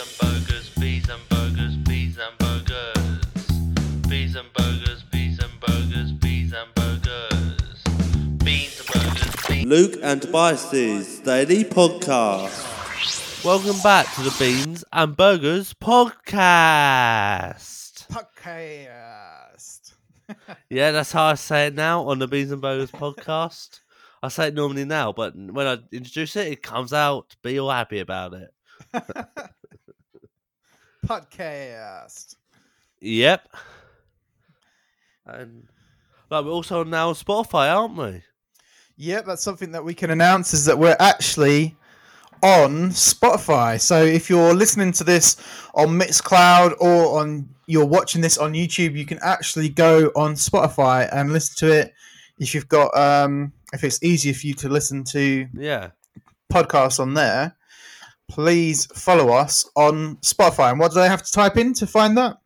and burgers, bees and burgers, bees and burgers. Bees and burgers, bees and burgers, bees and burgers. Beans and burgers, beans. Luke and Tobias's Daily Podcast. Welcome back to the Beans and Burgers podcast. Podcast. Yeah, that's how I say it now on the Beans and Burgers podcast. I say it normally now, but when I introduce it, it comes out. Be all happy about it. Podcast. Yep. And like we're also now on Spotify, aren't we? Yep, that's something that we can announce is that we're actually on Spotify. So if you're listening to this on Mixcloud or on you're watching this on YouTube, you can actually go on Spotify and listen to it. If you've got um if it's easier for you to listen to Yeah. podcasts on there, please follow us on Spotify. And what do they have to type in to find that?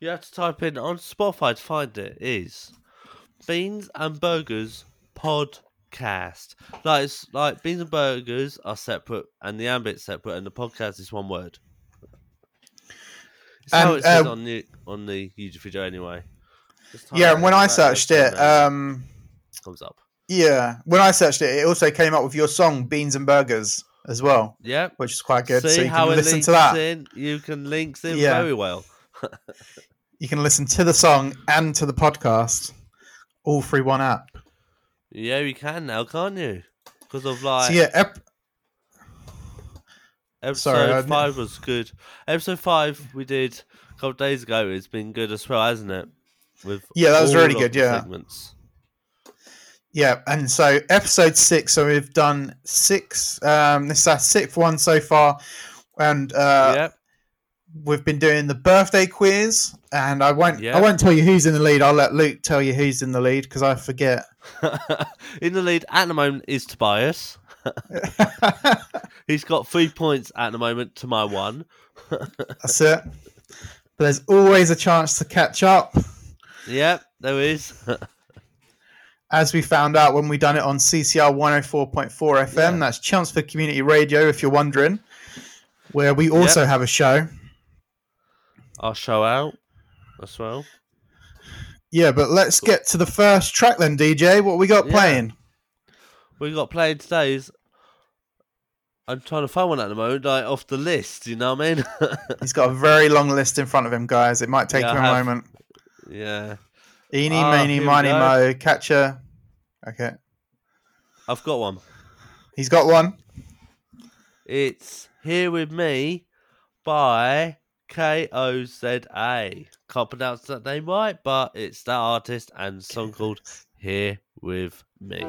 You have to type in on Spotify to find it. Is Beans and Burgers podcast. Like it's like Beans and Burgers are separate, and the ambit's separate, and the podcast is one word. It's how And, it says uh, on the on the YouTube video anyway. Yeah, and when I searched it, um comes up. Yeah, when I searched it, it also came up with your song "Beans and Burgers" as well, Yep. which is quite good. See so you how can listen to that. in. You can link in Yeah. very well. You can listen to the song and to the podcast, all through one app. Yeah, you can now, can't you? Because of like so yeah, ep- Episode Sorry, five was good. Episode five we did a couple of days ago. It's been good as well, hasn't it? With Yeah, that was really good, yeah. segments. Yeah, and so episode six. So we've done six. Um, this is our sixth one so far, and uh, yep. we've been doing the birthday quiz. And I won't, Yeah. I won't tell you who's in the lead. I'll let Luke tell you who's in the lead because I forget. in the lead at the moment is Tobias. He's got three points at the moment to my one. That's it. But there's always a chance to catch up. Yep, there is. As we found out when we done it on CCR 104.4 FM. Yeah. That's Chelmsford Community Radio, if you're wondering, where we also have a show. I'll show out as well. Yeah, but let's get to the first track then, DJ. What we got Yeah. playing? We got playing today's. I'm trying to find one at the moment, like off the list. You know what I mean? He's got a very long list in front of him, guys. It might take Yeah, him a have. moment. yeah, Eeny, Ah, meeny, miny, mo, catcher. Okay. I've got one. He's got one. It's Here With Me by K O Z A. Can't pronounce that name right, but it's that artist and song called Here With Me.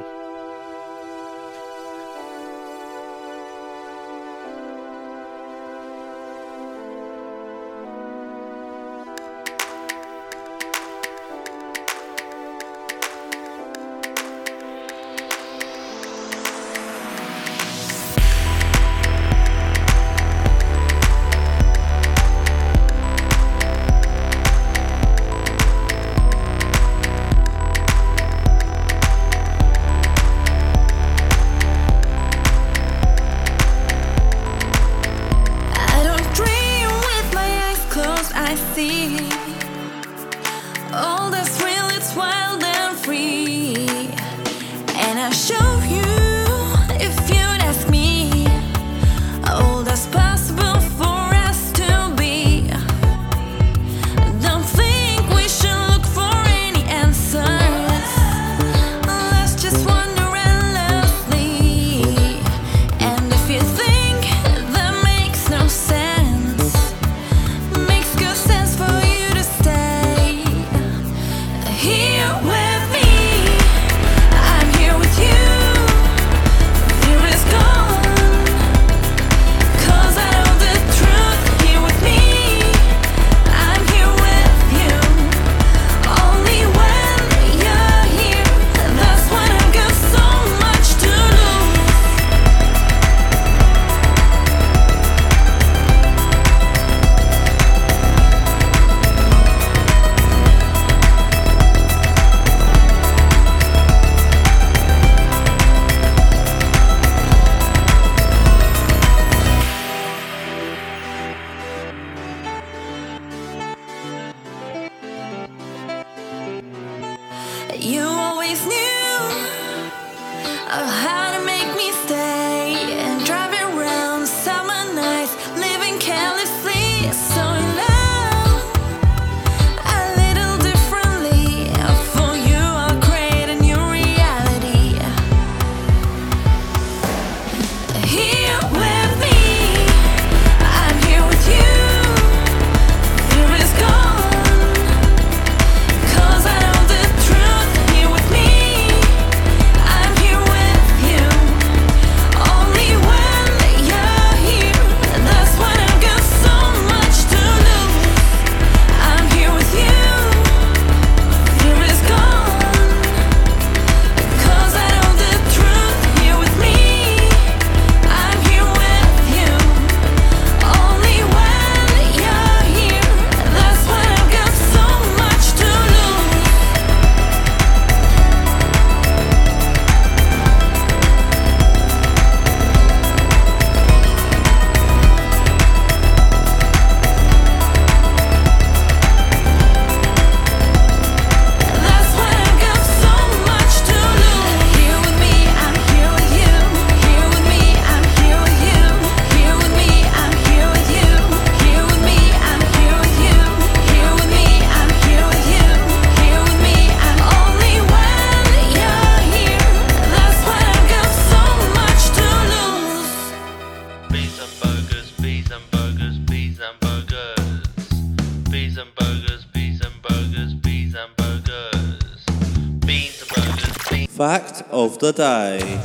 Fact of the day.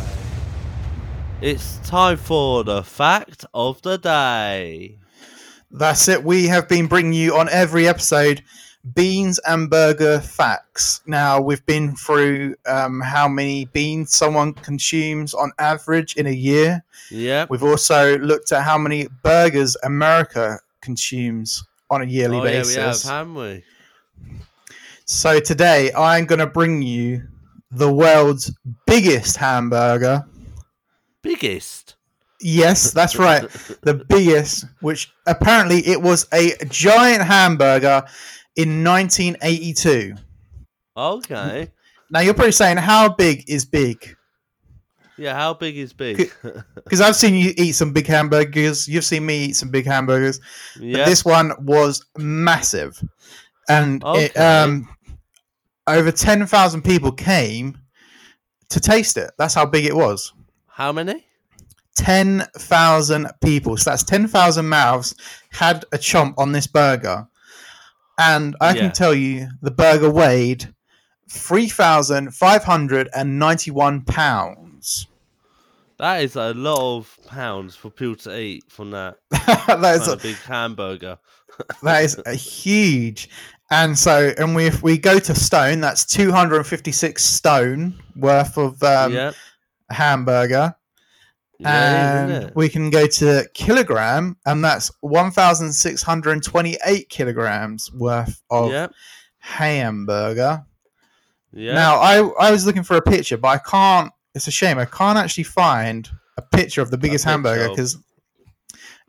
It's time for the fact of the day. That's it. We have been bringing you on every episode beans and burger facts. Now, we've been through um, how many beans someone consumes on average in a year. Yep. We've also looked at how many burgers America consumes on a yearly oh, yeah, basis. we have, haven't we? So today I'm going to bring you the world's biggest hamburger. Biggest. Yes, that's right. The biggest, which apparently it was a giant hamburger in 1982. Okay. Now you're probably saying, how big is big? Yeah, how big is big? Because I've seen you eat some big hamburgers. You've seen me eat some big hamburgers. But yeah. this one was massive, and it, um, over ten thousand people came to taste it. That's how big it was. How many? Ten thousand people. So that's ten thousand mouths had a chomp on this burger, and I Yeah. can tell you the burger weighed three thousand five hundred and ninety-one pounds. That is a lot of pounds for people to eat from that that is a big hamburger. That is a huge. And so, and we if we go to stone, that's 256 stone worth of um, yep. hamburger. Yeah, and we can go to kilogram, and that's 1,628 kilograms worth of Yep. hamburger. Yeah. Now, I, I was looking for a picture, but I can't. It's a shame. I can't actually find a picture of the biggest hamburger because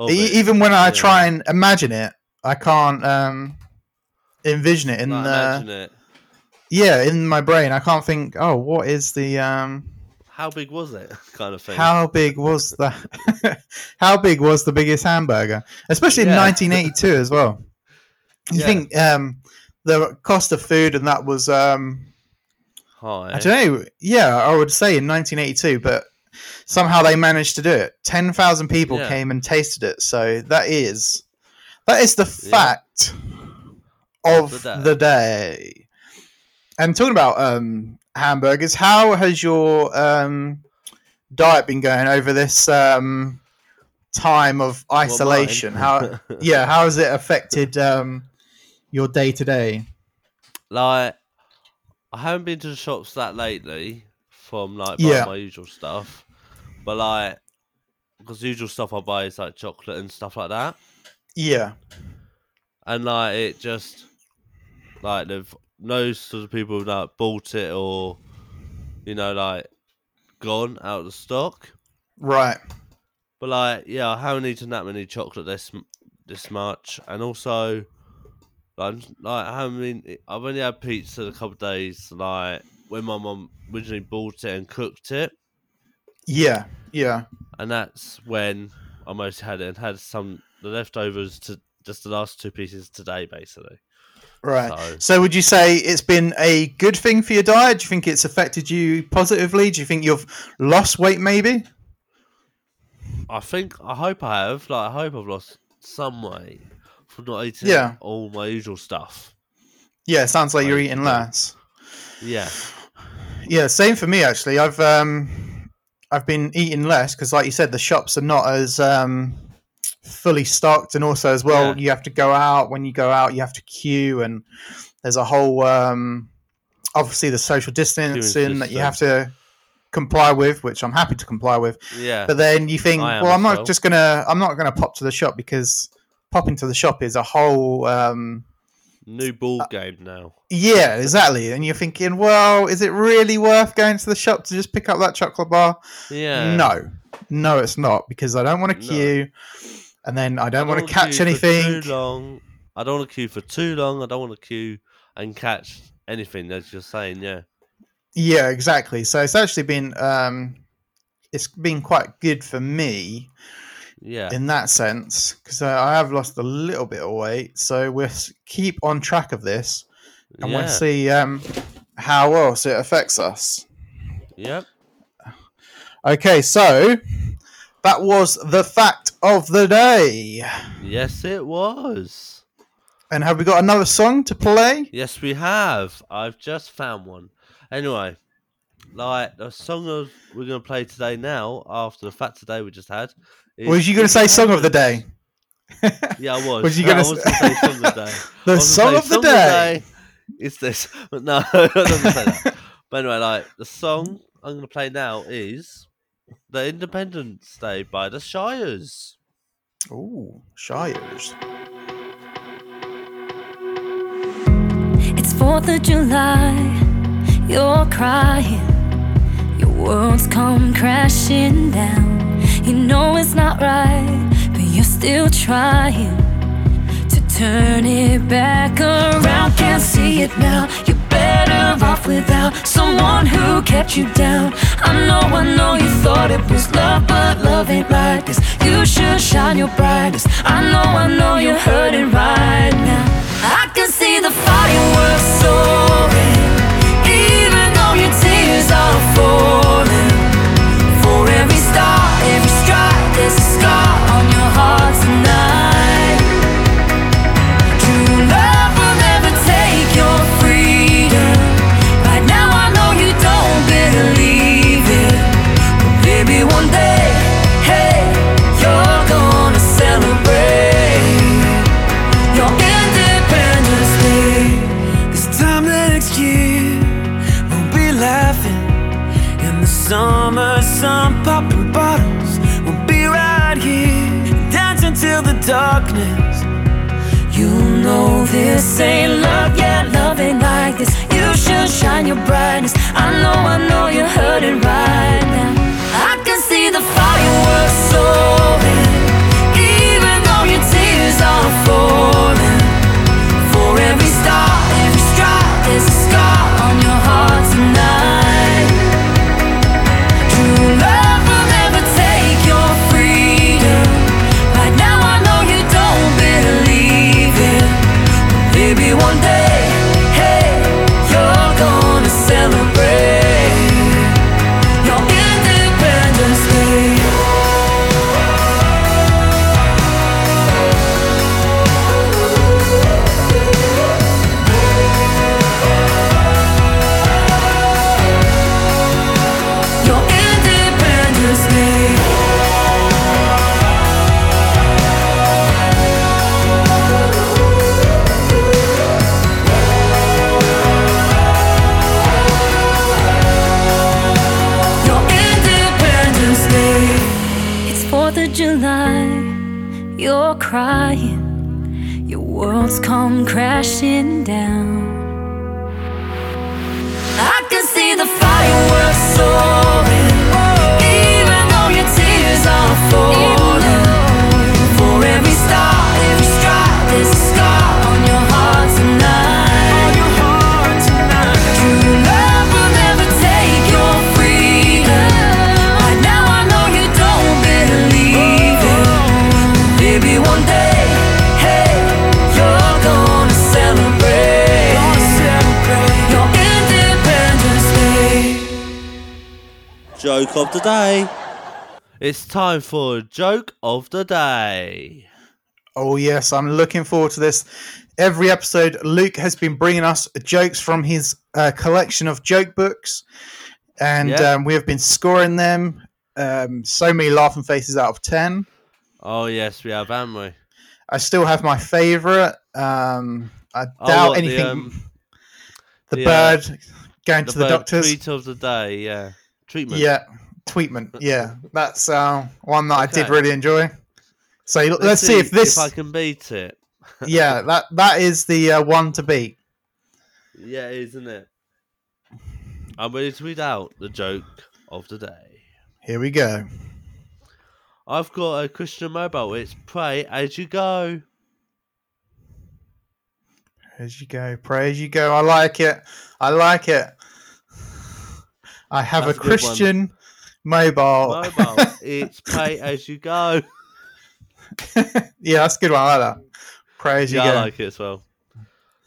E- even when I yeah. try and imagine it, I can't um, envision it in the it. yeah in my brain. I can't think. Oh, what is the um? How big was it? Kind of thing. How big was the how big was the biggest hamburger? Especially in Yeah. 1982 as well. You Yeah. think um, the cost of food and that was um, High. I don't know. Yeah, I would say in 1982, but somehow they managed to do it. 10,000 people Yeah. came and tasted it. So that is that is the fact of Of the day. the day. And talking about um, hamburgers, how has your um, diet been going over this um, time of isolation? mine. how yeah, how has it affected um, your day to day? like I haven't been to the shops that lately from like Yeah. my usual stuff, but like because usual stuff I buy is like chocolate and stuff like that, Yeah, and like it just like they've most of the people that bought it or you know like gone out of stock. right. But like, yeah, I haven't eaten that many chocolate this this much, and also like, like I haven't. I've only had pizza a couple of days. Like when my mom originally bought it and cooked it, Yeah, yeah. and that's when I mostly had it and had some the leftovers to just the last two pieces today, basically. Right. So So would you say it's been a good thing for your diet? Do you think it's affected you positively? Do you think you've lost weight maybe? I think I hope I have. Like I hope I've lost some weight not eating Yeah. all my usual stuff. Yeah, it sounds like you're eating less. Yeah, Yeah, same for me actually. I've um I've been eating less because like you said the shops are not as um fully stocked and also as well Yeah. you have to go out when you go out you have to queue and there's a whole um obviously the social distancing that you have to comply with which I'm happy to comply with yeah. But then you think, I well, I'm not just gonna, I'm not gonna pop to the shop because popping to the shop is a whole, um, New ball game now. yeah, exactly. And you're thinking, well, is it really worth going to the shop to just pick up that chocolate bar? Yeah. No, no, it's not because I don't want to No. queue, and then I don't, want to catch anything. Too long. I don't want to queue for too long. I don't want to queue and catch anything. As you're saying, yeah. Yeah, exactly. So it's actually been, um, it's been quite good for me Yeah. in that sense because I have lost a little bit of weight. So we'll keep on track of this. and yeah. we'll see um, how else it affects us. Yep. Okay, so that was the fact of the day. Yes, it was. And have we got another song to play? Yes, we have. I've just found one. Anyway, like the song of we're gonna play today now after the fact today we just had. Is Was you going to say song of the day? Yeah, I was. Was you gonna I was s- gonna say song of the day. The song of the day. It's this. No, I don't say that. But anyway, like the song I'm gonna play now is "The Independence Day" by the Shires. Oh, Shires. It's 4th of July, you're crying. Your world's come crashing down. You know it's not right, but you're still trying to turn it back around. Can't see it now. You're better off without someone who kept you down. I know, I know you thought it was love, but love ain't like this. You should shine your brightest. I know, I know you're hurting right now. I can see the fireworks soaring, even though your tears are falling. Crashing down. I can see the fireworks soaring. Even though your tears are falling. Joke of the day. It's time for joke of the day. Oh yes, I'm looking forward to this. Every episode, Luke has been bringing us jokes from his uh, collection of joke books, and Yeah. um, we have been scoring them. Um, so many laughing faces out of ten. Oh yes, we have, haven't we? I still have my favorite. Um, I Oh, doubt what, the, anything. um, The, the, uh, bird going to the bird doctors. Tweet of the day, yeah. Treatment. Yeah, treatment. Yeah, that's uh, one that I did really enjoy. So let's, see, if this. If I can beat it. yeah, that that is the uh, one to beat. Yeah, isn't it? I'm ready to read out the joke of the day. Here we go. I've got a Christian mobile. It's pray as you go. As you go, pray as you go. I like it. I like it. I have That's a a. Christian mobile. Mobile. it's pay as you go. yeah, that's a good one. I like that. Pray as you Yeah, go. I like it as well.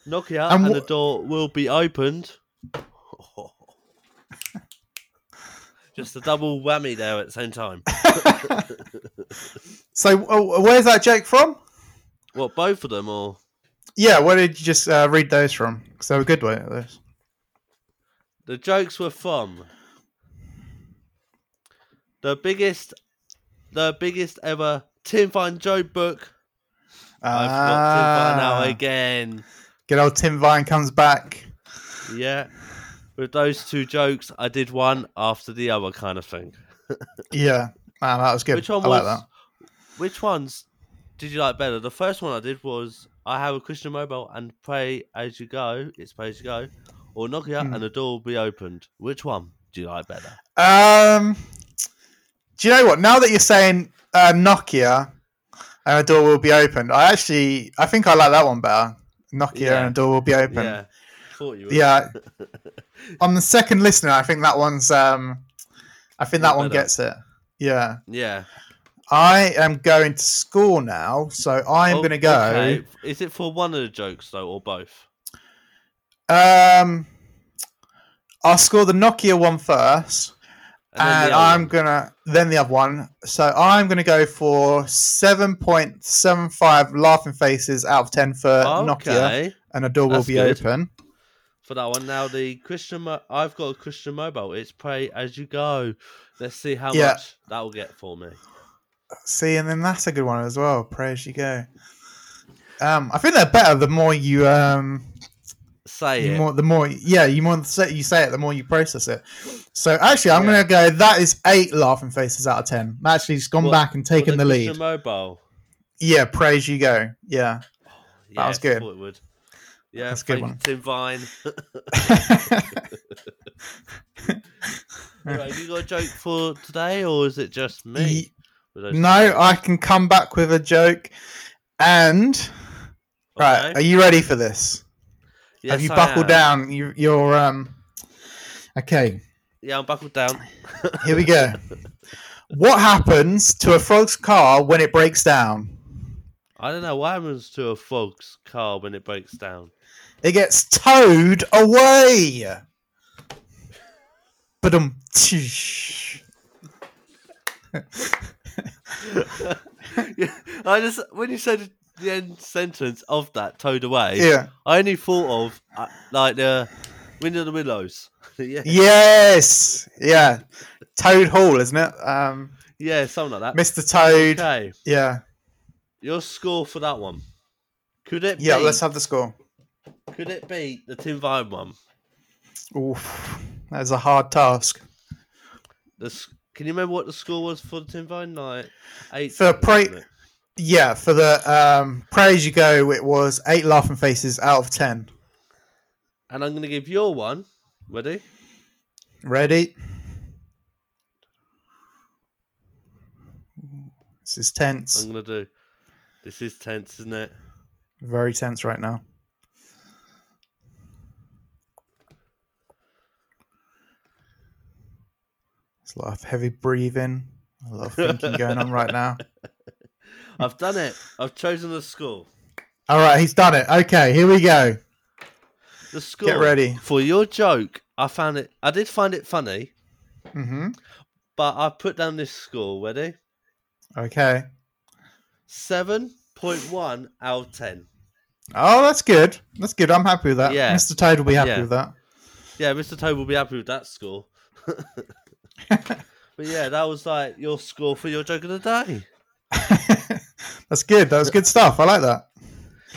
Nokia And and, wha- the door will be opened. Just a double whammy there at the same time. so, oh, where's that joke from? what, both of them or? Yeah, where did you just uh, read those from? Because they were good ones. The jokes were from the biggest, the biggest ever Tim Vine joke book. I've got Tim Vine Ah, out again. Good old Tim Vine comes back. Yeah. With those two jokes, I did one after the other kind of thing. Yeah, man, that was good. Which one I was? like that. Which ones did you like better? The first one I did was I have a Christian mobile and pray as you go. It's pray as you go, or Nokia Hmm. and the door will be opened. Which one do you like better? Um, do you know what? Now that you're saying uh, Nokia and a door will be opened, I actually I think I like that one better. Nokia Yeah. and a door will be open. Yeah, thought you. Yeah. On the second listener, I think that one's um, I think that one better. gets it. Yeah. yeah. I am going to school now, so I'm Oh, going to go. okay. Is it for one of the jokes though, or both? Um, I'll score the Nokia one first, and, the I'm one. gonna then the other one. So I'm gonna go for seven point seven five laughing faces out of ten for Nokia, and a door will be good. open. for that one. Now the Christian, mo- I've got a Christian mobile. It's pray as you go. Let's see how Yeah. much that will get for me. See, and then that's a good one as well. Pray as you go. Um, I think they're better the more you um, Say you it. more the more yeah you more you say it the more you process it. So actually, I'm Yeah. gonna go. That is eight laughing faces out of ten. I'm actually just gone What- back and taken the, lead. Mobile. Yeah, praise you go. Yeah. Oh, yeah, was good. Yeah, That's good one. Tim Vine. Alright, have you got a joke for today, or is it just me? No, jokes? I can come back with a joke. And right, are you ready for this? Yes, Have you buckled down? You, you're um. Okay, Yeah, I'm buckled down. here we go. what happens to a frog's car when it breaks down? I don't know what happens to a fog's car when it breaks down. It gets towed away. But um. I just when you said the end sentence of that towed away, Yeah. I only thought of uh, like the Wind of the Willows. yeah, Yes. Yeah. Toad Hall, isn't it? Um, yeah, something like that. Mr. Toad. Okay, Yeah. your score for that one. Could it? Yeah. be, Let's have the score. Could it be the Tim Vine one? Oof, that is a hard task. The, can you remember what the score was for the Tim Vine? night? eight. For something, pra- wasn't it? Yeah, for the um, praise you go, it was eight laughing faces out of ten. And I'm going to give your one. Ready? Ready? This is tense. I'm going to do. This is tense, isn't it? Very tense right now. There's a lot of heavy breathing, a lot of thinking going on right now. I've done it. I've chosen the score. All right, he's done it. Okay, here we go. The score. ready. for your joke. I found it. I did find it funny, hmm but I put down this score. Ready? Okay. Seven point one out of ten. Oh, that's good. That's good. I'm happy with that. Yeah. Mr. Toad will be happy Yeah. with that. Yeah, Mr. Toad will be happy with that score. but yeah, that was like your score for your joke of the day. That's good. That was good stuff. I like that.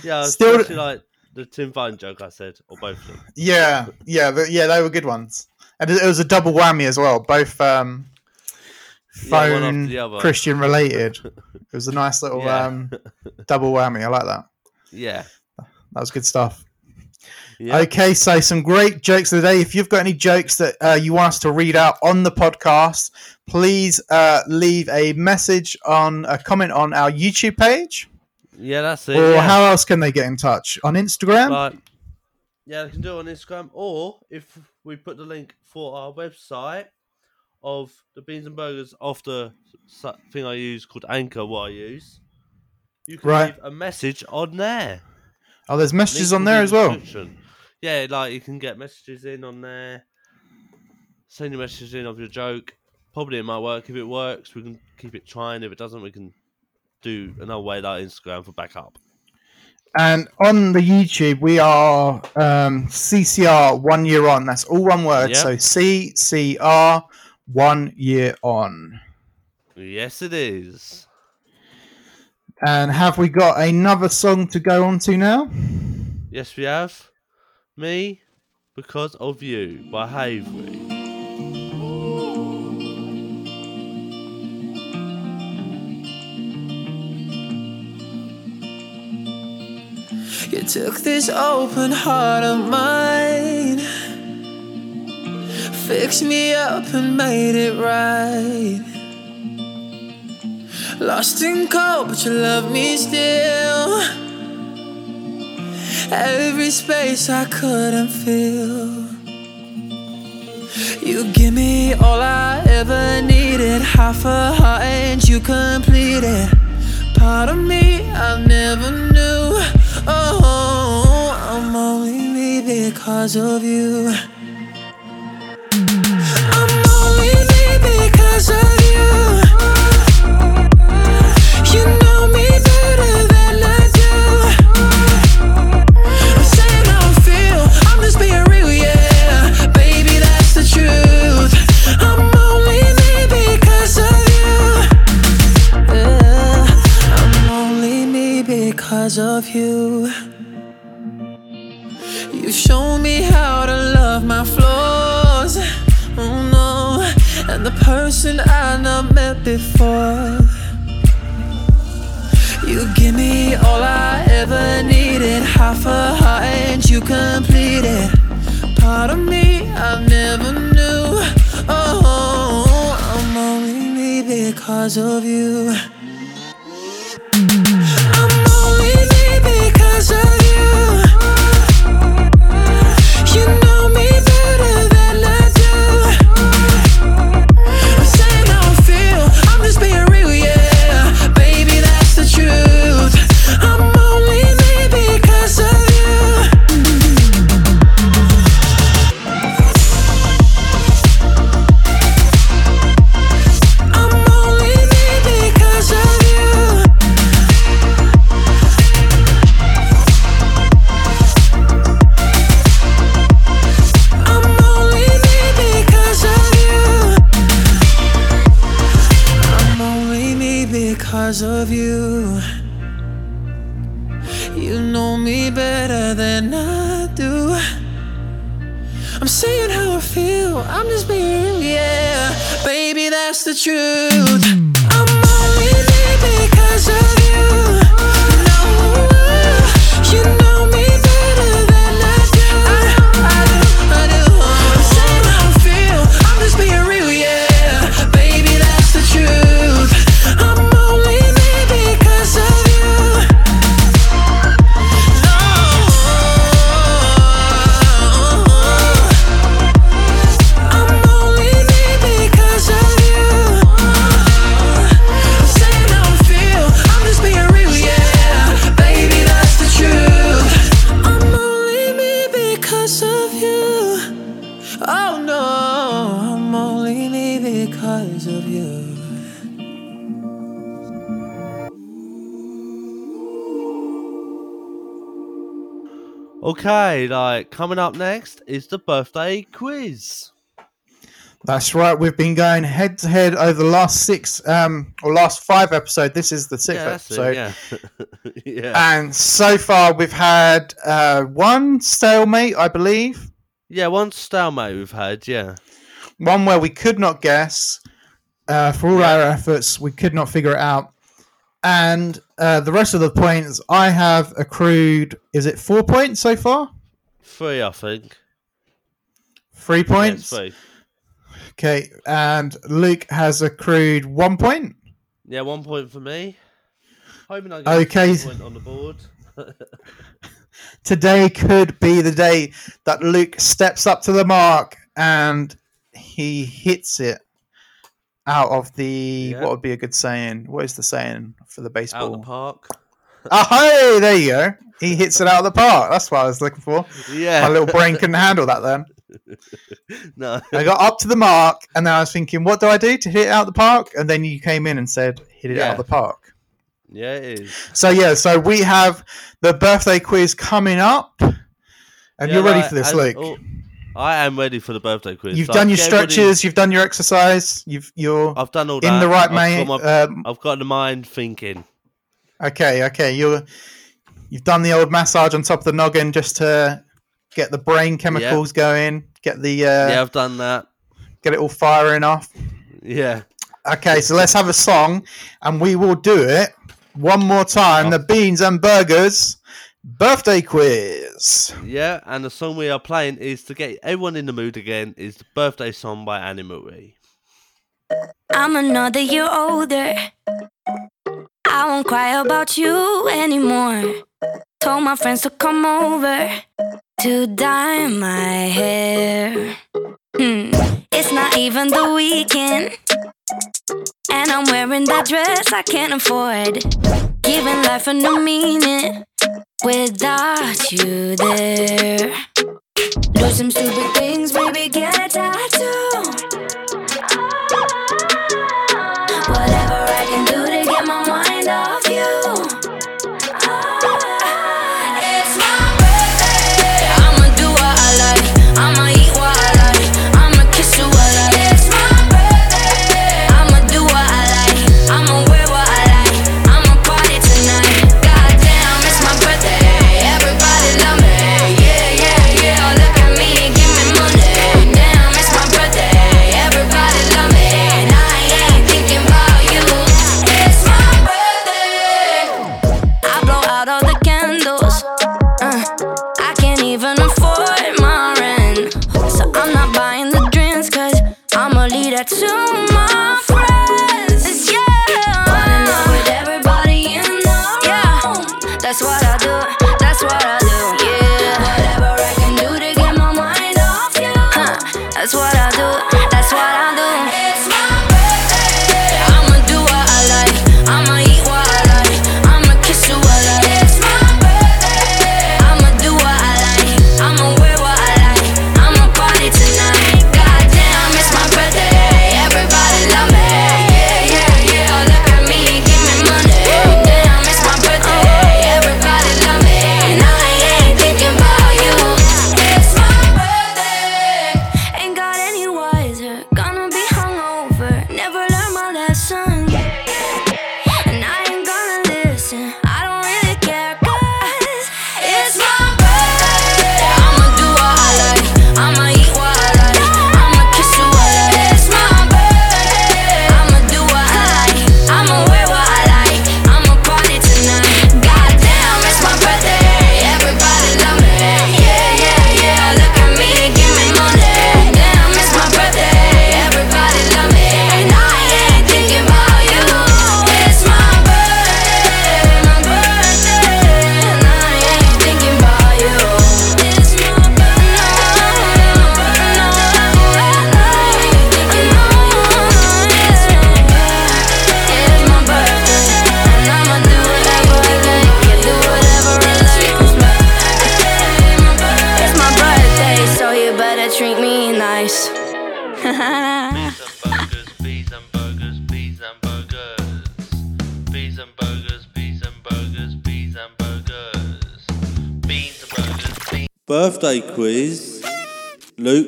Yeah, Still- like the Tim Vine joke I said, or both of them. Yeah, yeah, th- yeah. They were good ones, and it was a double whammy as well. Both um, Yeah, phone other. Christian related. It was a nice little Yeah. um, double whammy. I like that. Yeah. That was good stuff. Yeah. Okay, so some great jokes of the day. If you've got any jokes that uh, you want us to read out on the podcast, please uh, leave a message on a comment on our YouTube page. Yeah, that's it. or yeah. how else can they get in touch? On Instagram? Like, yeah, they can do it on Instagram, or if we put the link for our website of the beans and burgers off the thing I use called Anchor, what I use, you can Right. leave a message on there. oh, there's messages Link on there as well. Yeah, like you can get messages in on there. Send your messages in of your joke. Probably it might work. If it works, we can keep it trying. If it doesn't, we can do another way like Instagram for backup. And on the YouTube, we are um, CCR one year on. That's all one word. Yep. So CCR one year on. Yes, it is. And have we got another song to go on to now? Yes, we have. Me, because of you, by Havery. You took this open heart of mine, fixed me up and made it right. Lost in cold, but you love me still. Every space I couldn't fill. You give me all I ever needed, half a heart and you completed. Part of me I never knew. Oh, I'm only me because of you. I'm only me because of you. You before. You give me all I ever needed, half a heart and you completed. Part of me I never knew. Oh, I'm only me because of you. The truth. Okay, like coming up next is the birthday quiz. That's right. We've been going head to head over the last six um or last five episodes. This is the sixth yeah, episode. it. Yeah, yeah, And so far we've had uh, one stalemate, I believe. yeah. One stalemate we've had. Yeah, One where we could not guess. Uh, for all our efforts, we could not figure it out. And uh, the rest of the points, I have accrued. Is it four points so far? three, I think. Three points. it's three. Okay, and Luke has accrued one point. Yeah, one point for me. Hoping I get Okay. a point on the board. Today could be the day that Luke steps up to the mark and he hits it out of the. Yeah. What would be a good saying? What is the saying for the baseball? Out baseball? the park. Oh, hey, there you go. He hits it out of the park. That's what I was looking for. Yeah, My little brain couldn't handle that then. no. I got up to the mark and then I was thinking, what do I do to hit it out of the park? And then you came in and said, hit it out of the park. Yeah, it is. So, yeah, so we have the birthday quiz coming up. And Yeah, you're ready like, for this, as Luke? I am ready for the birthday quiz. You've Like, done your stretches. You've done your exercise. You've you're I've done all that. in the right I've mate. got my- Um, I've got the mind thinking. okay, okay. You're you've done the old massage on top of the noggin just to get the brain chemicals going, get the uh, yeah, I've done that. get it all firing off. Yeah. Okay, so let's have a song, and we will do it one more time. Oh. The Beans and Burgers birthday quiz. Yeah, and the song we are playing is to get everyone in the mood again. Is the birthday song by Anne-Marie. I'm another year older. I won't cry about you anymore. Told my friends to come over to dye my hair. Hmm. It's not even the weekend. And I'm wearing that dress I can't afford. Giving life a new meaning without you there. Do some stupid things, maybe get a tattoo.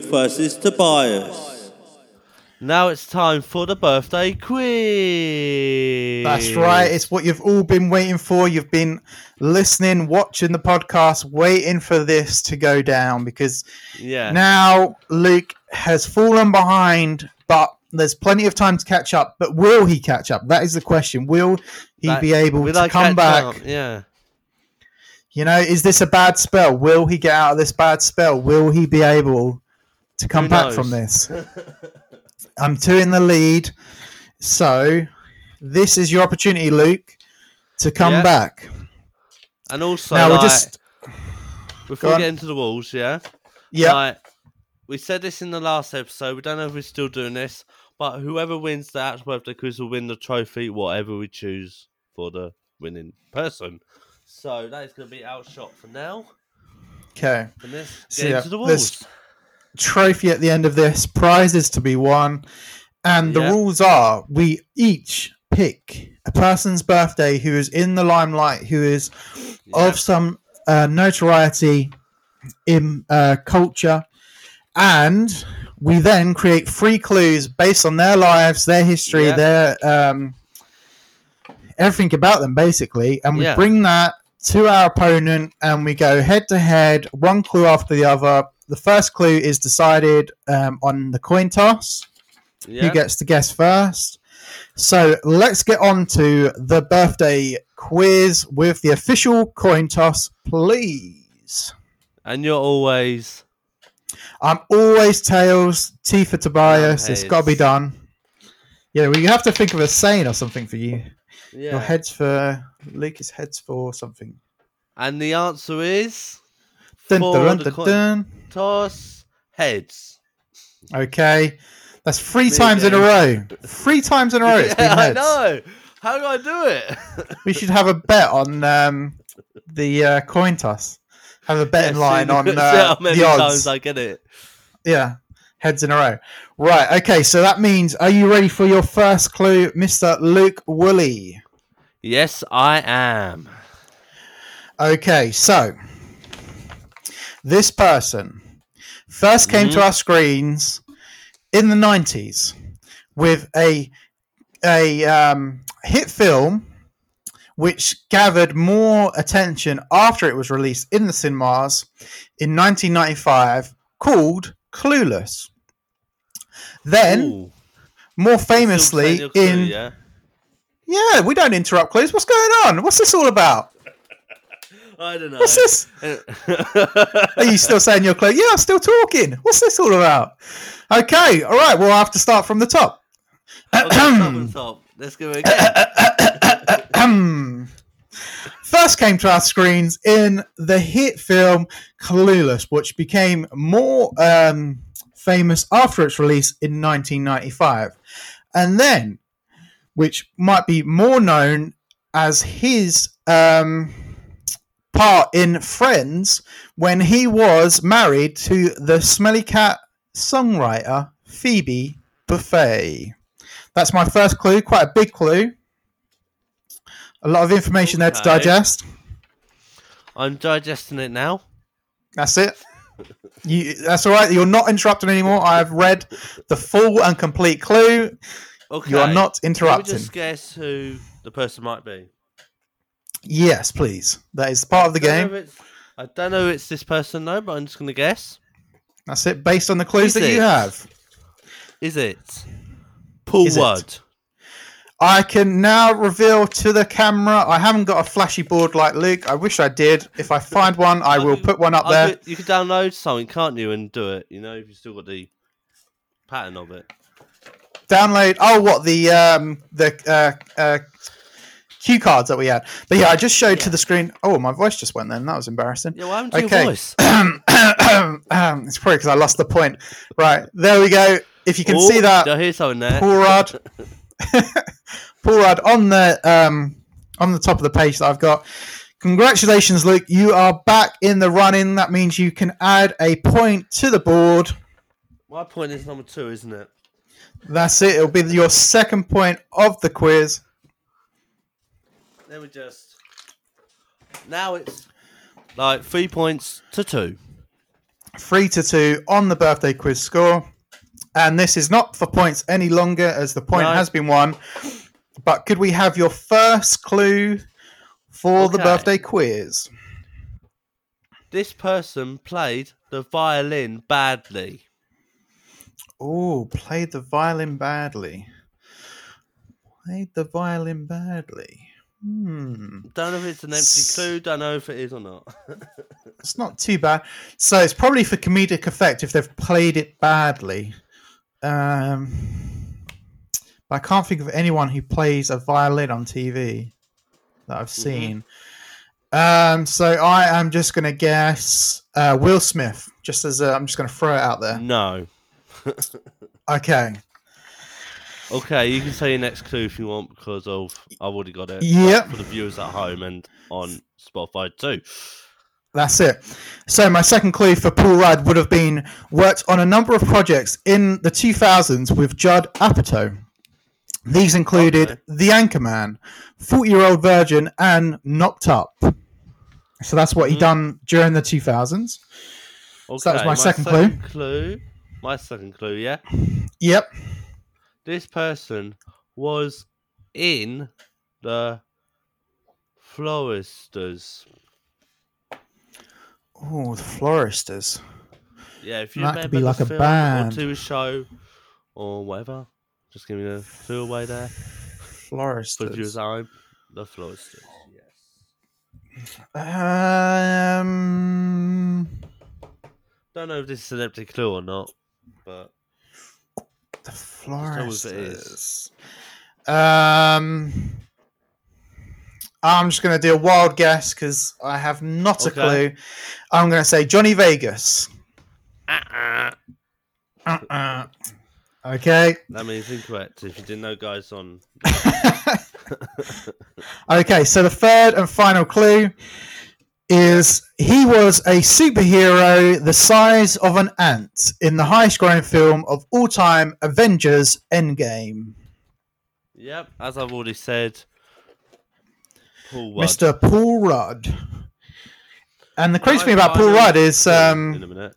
Versus Tobias. Now it's time for the birthday quiz. That's right. It's what you've all been waiting for. You've been listening, watching the podcast, waiting for this to go down because Yeah. now Luke has fallen behind, but there's plenty of time to catch up. But will he catch up? That is the question. Will he That- be able to I come back? up? Yeah. You know, is this a bad spell? Will he get out of this bad spell? Will he be able to come Who back from this? I'm two in the lead. So this is your opportunity, Luke, to come Yeah. back. And also, now we're just before we get into the walls, yeah. yeah. Like, we said this in the last episode. We don't know if we're still doing this, but whoever wins the actual birthday quiz will win the trophy, whatever we choose for the winning person. So that is going to be our shot for now. Okay. And let's get So, yeah, into the this- rules. Trophy at the end of this, prizes to be won. And the Yeah. rules are we each pick a person's birthday who is in the limelight, who is Yeah. of some uh, notoriety in uh, culture, and we then create three clues based on their lives, their history, Yeah. their um, everything about them, basically, and we Yeah. bring that to our opponent, and we go head to head, one clue after the other. The first clue is decided um, on the coin toss. Yeah. Who gets to guess first? So let's get on to the birthday quiz with the official coin toss, please. and you're always I'm always tails, T for Tobias. It's got to be done. Yeah, we have to think of a saying or something for you. yeah. Your heads for Lucas, heads for something. And the answer is Dun, dun, the dun, coin- dun. Toss heads. Okay, that's three Me times in a row. Three times in a row. It's been Yeah, I know. How do I do it? We should have a bet on um, the uh, coin toss. Have a betting Yeah, line on uh, the odds. I get it. Yeah, heads in a row. Right. Okay. So that means, are you ready for your first clue, Mister Luke Woolley? Yes, I am. Okay. So this person first came to Mhm. our screens in the nineties with a a um, hit film which gathered more attention after it was released in the cinemas in 1995 called Clueless. Then, Ooh. more famously, clue, in yeah. yeah, we don't interrupt clues. What's going on? What's this all about? I don't know. What's this? Are you still saying your clue? Yeah, I'm still talking. What's this all about? Okay, all right. Well, I have to start from the top. Okay, top top. Let's go again. First came to our screens in the hit film Clueless, which became more um, famous after its release in 1995. And then, which might be more known as his um, part in Friends when he was married to the Smelly Cat songwriter Phoebe Buffay. That's my first clue, quite a big clue. A lot of information there to digest. I'm digesting it now. That's it. You, that's all right. You're not interrupting anymore. I have read the full and complete clue. Okay. You are not Can we interrupting. just guess who the person might be? Yes, please. That is part of the game. I don't know if it's this person though, but I'm just gonna guess. That's it. Based on the clues Is that you have, Is it Paul Is it? I can now reveal to the camera. I haven't got a flashy board like Luke. I wish I did. If I find one, I will put one up I there. could- you could download something, can't you, and do it? You know, if you still got the pattern of it. Download. Oh, what the um the uh, uh, cue cards that we had. But yeah, I just showed to the screen. Oh, my voice just went then. That was embarrassing. Yeah, what happened to Okay. voice? it's probably because I lost the point. Right there we go. If you can Oh, see that, hear something there? Paul Rudd, Paul Rudd on the um on the top of the page that I've got. Congratulations, Luke. You are back in the running. That means you can add a point to the board. My point is number two, isn't it? That's it. It'll be your second point of the quiz. Let me just. Now it's like three points to two. Three to two on the birthday quiz score. And this is not for points any longer as the point No. has been won. But could we have your first clue for the Okay. birthday quiz? This person played the violin badly. Oh, played the violin badly. Played the violin badly. Hmm. Don't know if it's an empty S- clue. Don't know if it is or not. It's not too bad. So it's probably for comedic effect if they've played it badly. Um, but I can't think of anyone who plays a violin on TV that I've seen. Um, so I am just going to guess uh, Will Smith. Just as i I'm just going to throw it out there. no. Okay. Okay, you can say your next clue if you want because of I've already got it. Yep. For the viewers at home and on Spotify too. That's it. So my second clue for Paul Rudd would have been worked on a number of projects in the 2000s with Judd Apatow. These included Okay. The Anchorman, 40 Year Old Virgin, and Knocked Up. So that's what he Mhm. done during the 2000s. Okay, that was my second clue. clue my second clue, yeah? Yep. This person was in the Floristers. Oh, the Floristers. Yeah, if you That remember could be like a band. or TV show or whatever, just give me the feel away there. For your Floristers. time, the Floristers. Yes. Um, Don't know if this is an empty clue or not, but the tell us if it Floristers. Um, I'm just going to do a wild guess because I have not a clue. I'm going to say Johnny Vegas. uh-uh. Uh-uh. Okay. that means incorrect. If you didn't know, guys, on Okay, so the third and final clue is he was a superhero the size of an ant in the highest growing film of all time, Avengers Endgame. Yep, as I've already said, Paul Rudd. Mr. Paul Rudd. And the crazy thing about Paul Rudd is, um, in a minute.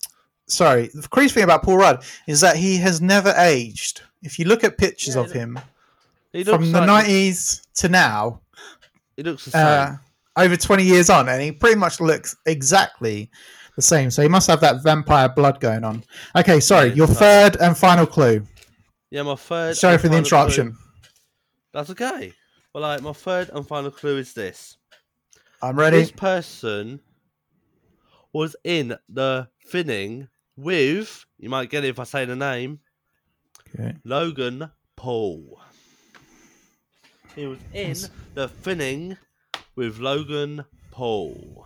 sorry, the crazy thing about Paul Rudd is that he has never aged. If you look at pictures Yeah, of him from the 90s to now, He looks the same. uh, over 20 years on, and he pretty much looks exactly the same. So he must have that vampire blood going on. Okay, sorry, your third and final clue. yeah, my third. Sorry for the final clue- interruption. That's okay. Well, like my third and final clue is this: I'm ready. this person was in the Thinning with. You might get it if I say the name. Okay. Logan Paul. He was in the Thinning with Logan Paul.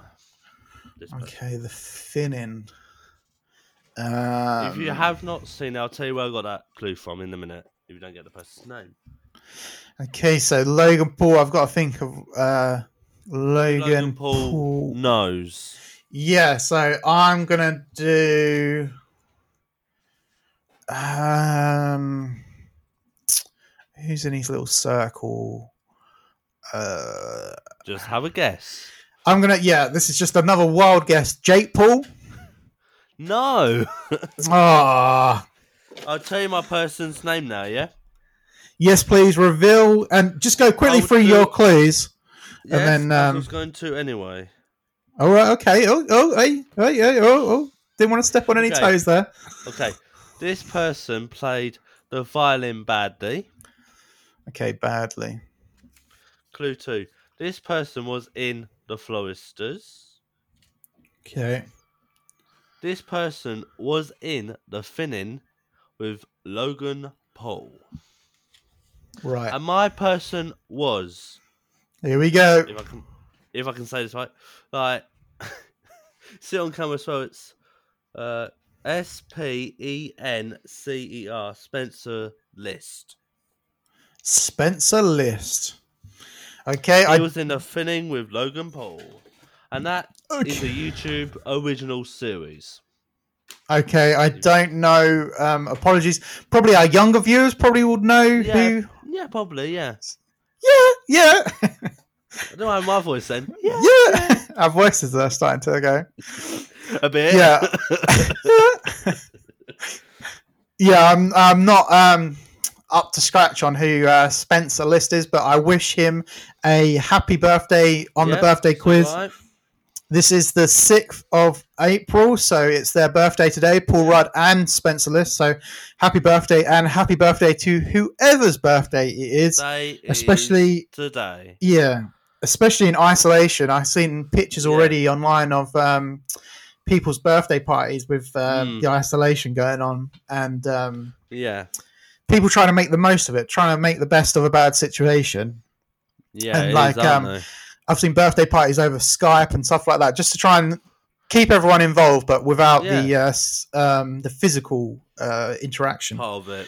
Okay, the thinning. Um, If you have not seen it, I'll tell you where I got that clue from in a minute. If you don't get the person's name, Okay, so Logan Paul, I've got to think of uh, Logan, Logan Paul, Paul. knows. Yeah, so I'm gonna do. Um, who's in his little circle? Uh, Just have a guess. I'm gonna. Yeah, this is just another wild guess. Jake Paul. No, Ah, I'll tell you my person's name now. Yeah. yes, please reveal and just go quickly through do- your clues. Yes, then, as I um, was going to anyway. All right, okay. Oh, oh, hey, hey, hey, oh, oh. Didn't want to step on any Okay. toes there. Okay, this person played the violin badly. Okay, badly. Clue two: this person was in the Floristers. Okay. This person was in the Thinning with Logan Paul, Right. and my person was Here we go. if I can if I can say this right, like sit on camera so it's uh S P E N C E R Spencer List. Spencer List. Okay, He I was in the Thinning with Logan Paul. And that is a YouTube original series. okay, I don't know. Um, apologies. Probably our younger viewers probably would know Yeah, who. yeah, probably, yeah. Yeah, yeah, I don't have my voice then. Yeah, yeah. Our voices are starting to go. a bit. Yeah. Yeah, I'm. I'm not um up to scratch on who uh, Spencer List is, but I wish him a happy birthday on the birthday quiz. alright. This is the 6th of April, so it's their birthday today, Paul Rudd and Spencer List. So happy birthday and happy birthday to whoever's birthday it is. Today is Especially, today. yeah, especially in isolation. I've seen pictures Yeah. already online of um, people's birthday parties with um, Mm. the isolation going on and um, Yeah. people trying to make the most of it, trying to make the best of a bad situation. Yeah. And is, like, aren't um. I've seen birthday parties over Skype and stuff like that, just to try and keep everyone involved, but without the uh, um, the physical uh, interaction. part of it.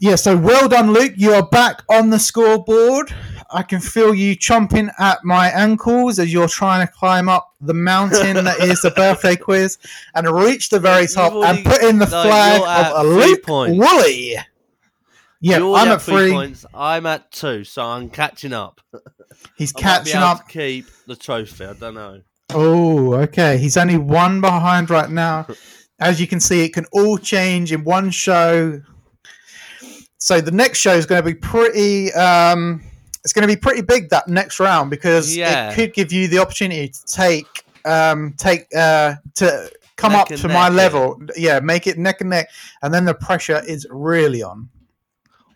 Yeah, so well done, Luke. You are back on the scoreboard. I can feel you chomping at my ankles as you're trying to climb up the mountain that is the birthday quiz and reach the very top already- and put in the no, flag of a Luke. Woolley. Yeah, You're I'm at three. points. I'm at two, so I'm catching up. He's I catching up. to keep the trophy. I don't know. Oh, okay. He's only one behind right now. as you can see, it can all change in one show. So the next show is going to be pretty. Um, it's going to be pretty big that next round because Yeah. it could give you the opportunity to take um, take uh, to come Neck up to my level. Yeah, make it neck and neck, and then the pressure is really on.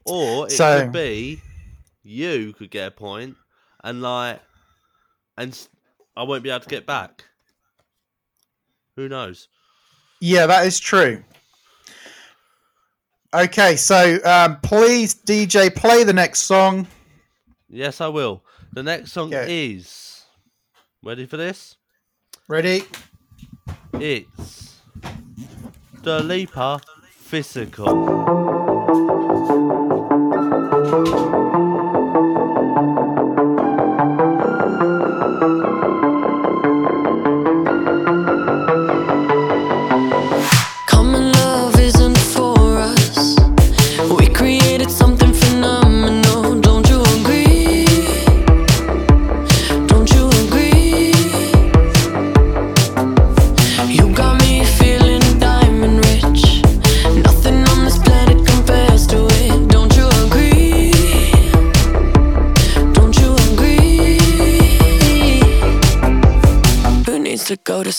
Or it So- could be you could get a point, and like, and I won't be able to get back. Who knows? Yeah, that is true. Okay, so um, please, DJ, play the next song. Yes, I will. The next song Okay. is. Ready for this? Ready? It's. Dua Lipa Physical.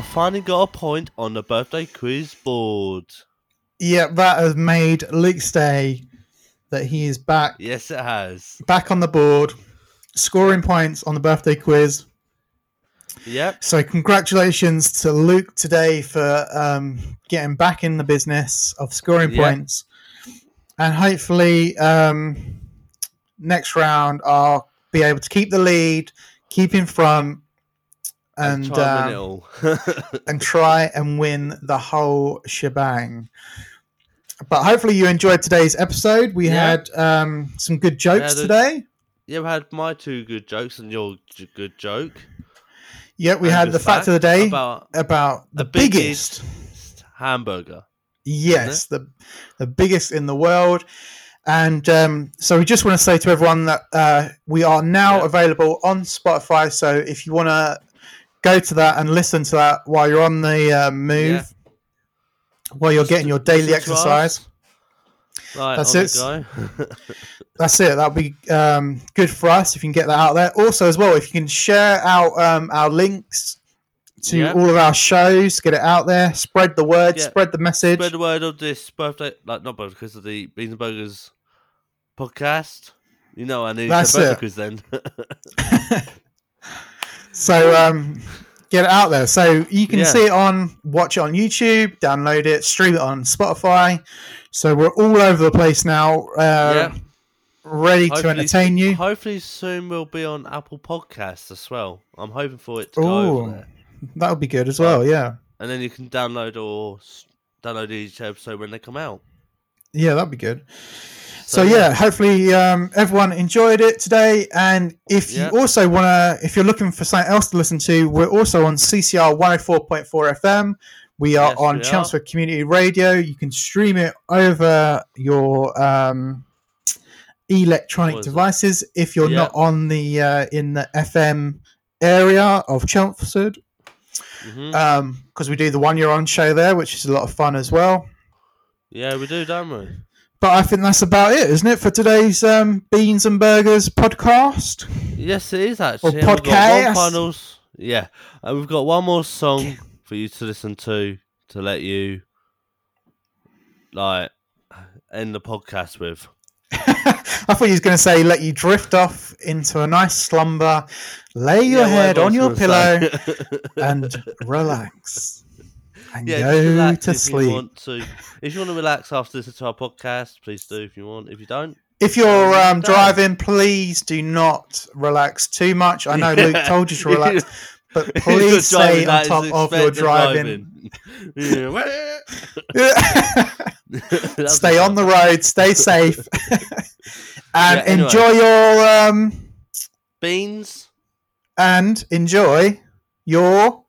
I finally got a point on the birthday quiz board. Yeah, that has made Luke's day that he is back Yes, it has. back on the board, scoring points on the birthday quiz. Yep. So congratulations to Luke today for um, getting back in the business of scoring Yeah. points, and hopefully um, next round I'll be able to keep the lead, keep in front, and try and win um, and try and win the whole shebang. But hopefully you enjoyed today's episode. We Yeah. had um, some good jokes a- today. yeah, we had my two good jokes and your good joke. Yeah, we And had the fact of the day about, about the, the biggest. biggest hamburger. Yes, the the biggest in the world. And um, so we just want to say to everyone that uh, we are now Yeah. available on Spotify. So if you want to go to that and listen to that while you're on the uh, move, while you're getting your daily listen to us. exercise. Right, That's it. That's it. That'll be um, good for us if you can get that out there. Also, as well, if you can share out um, our links to Yep. all of our shows, get it out there, spread the word, Yeah. spread the message. Spread the word of this birthday, like not birthday, because of the Beans and Burgers podcast. You know, I need That's to it. because then. So um, get it out there. So you can Yeah. see it on, watch it on YouTube, download it, stream it on Spotify. So we're all over the place now, uh, yeah. ready to entertain you. Hopefully soon we'll be on Apple Podcasts as well. I'm hoping for it to go Oh, over there, That'll be good as well. Yeah, and then you can download or download each episode when they come out. yeah, that'd be good. So, So, yeah, yeah. hopefully um, everyone enjoyed it today. And if Yeah. you also want to, if you're looking for something else to listen to, we're also on CCR 104.4 FM. We are Yes, on we. Chelmsford Community Radio. You can stream it over your um, electronic is it? devices if you're Yeah. not on the uh, in the FM area of Chelmsford, because we do the one year on show there, which is a lot of fun as well. yeah, we do, don't we? But I think that's about it, isn't it, for today's um, Beans and Burgers podcast? Yes, it is actually. got podcast. one yeah, and we've got one more song for you to listen to to let you like end the podcast with. I thought he was going to say, let you drift off into a nice slumber, lay your Yeah, head on your pillow, and relax. And yeah, go to if sleep. You want to. If you want to relax after to our podcast, please do. If you want, if you don't, If you're Um, driving, please do not relax too much. I know Luke told you to relax, but please stay on top of your driving. Stay on the road, stay safe, and Yeah, anyway. enjoy your um, beans and enjoy your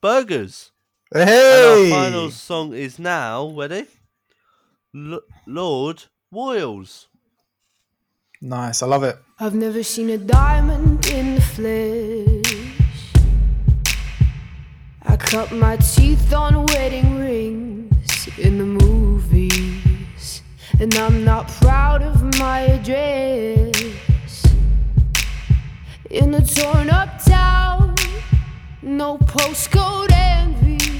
burgers. Hey. And our final song is now ready. L- Lorde Royals. Nice, I love it. I've never seen a diamond in the flesh. I cut my teeth on wedding rings in the movies. And I'm not proud of my address. In a torn up town, no postcode envy.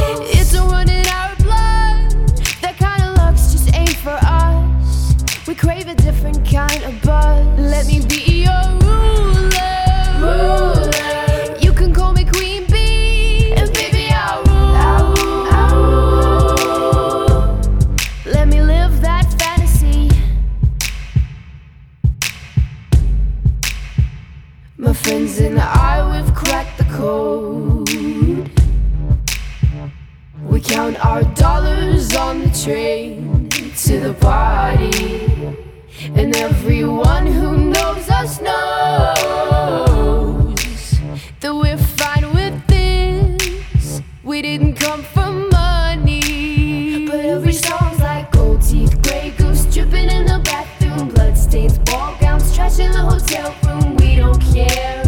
We crave a different kind of buzz. Let me be your ruler. You can call me Queen Bee, and baby I'll rule. Let me live that fantasy. My friends and I, we've cracked the code. We count our dollars on the train to the party. And everyone who knows us knows that we're fine with this. We didn't come for money. But every song's like gold teeth, grey goose dripping in the bathroom, bloodstains, ball gowns, trash in the hotel room. We don't care.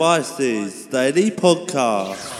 Tobias's Daily Podcast.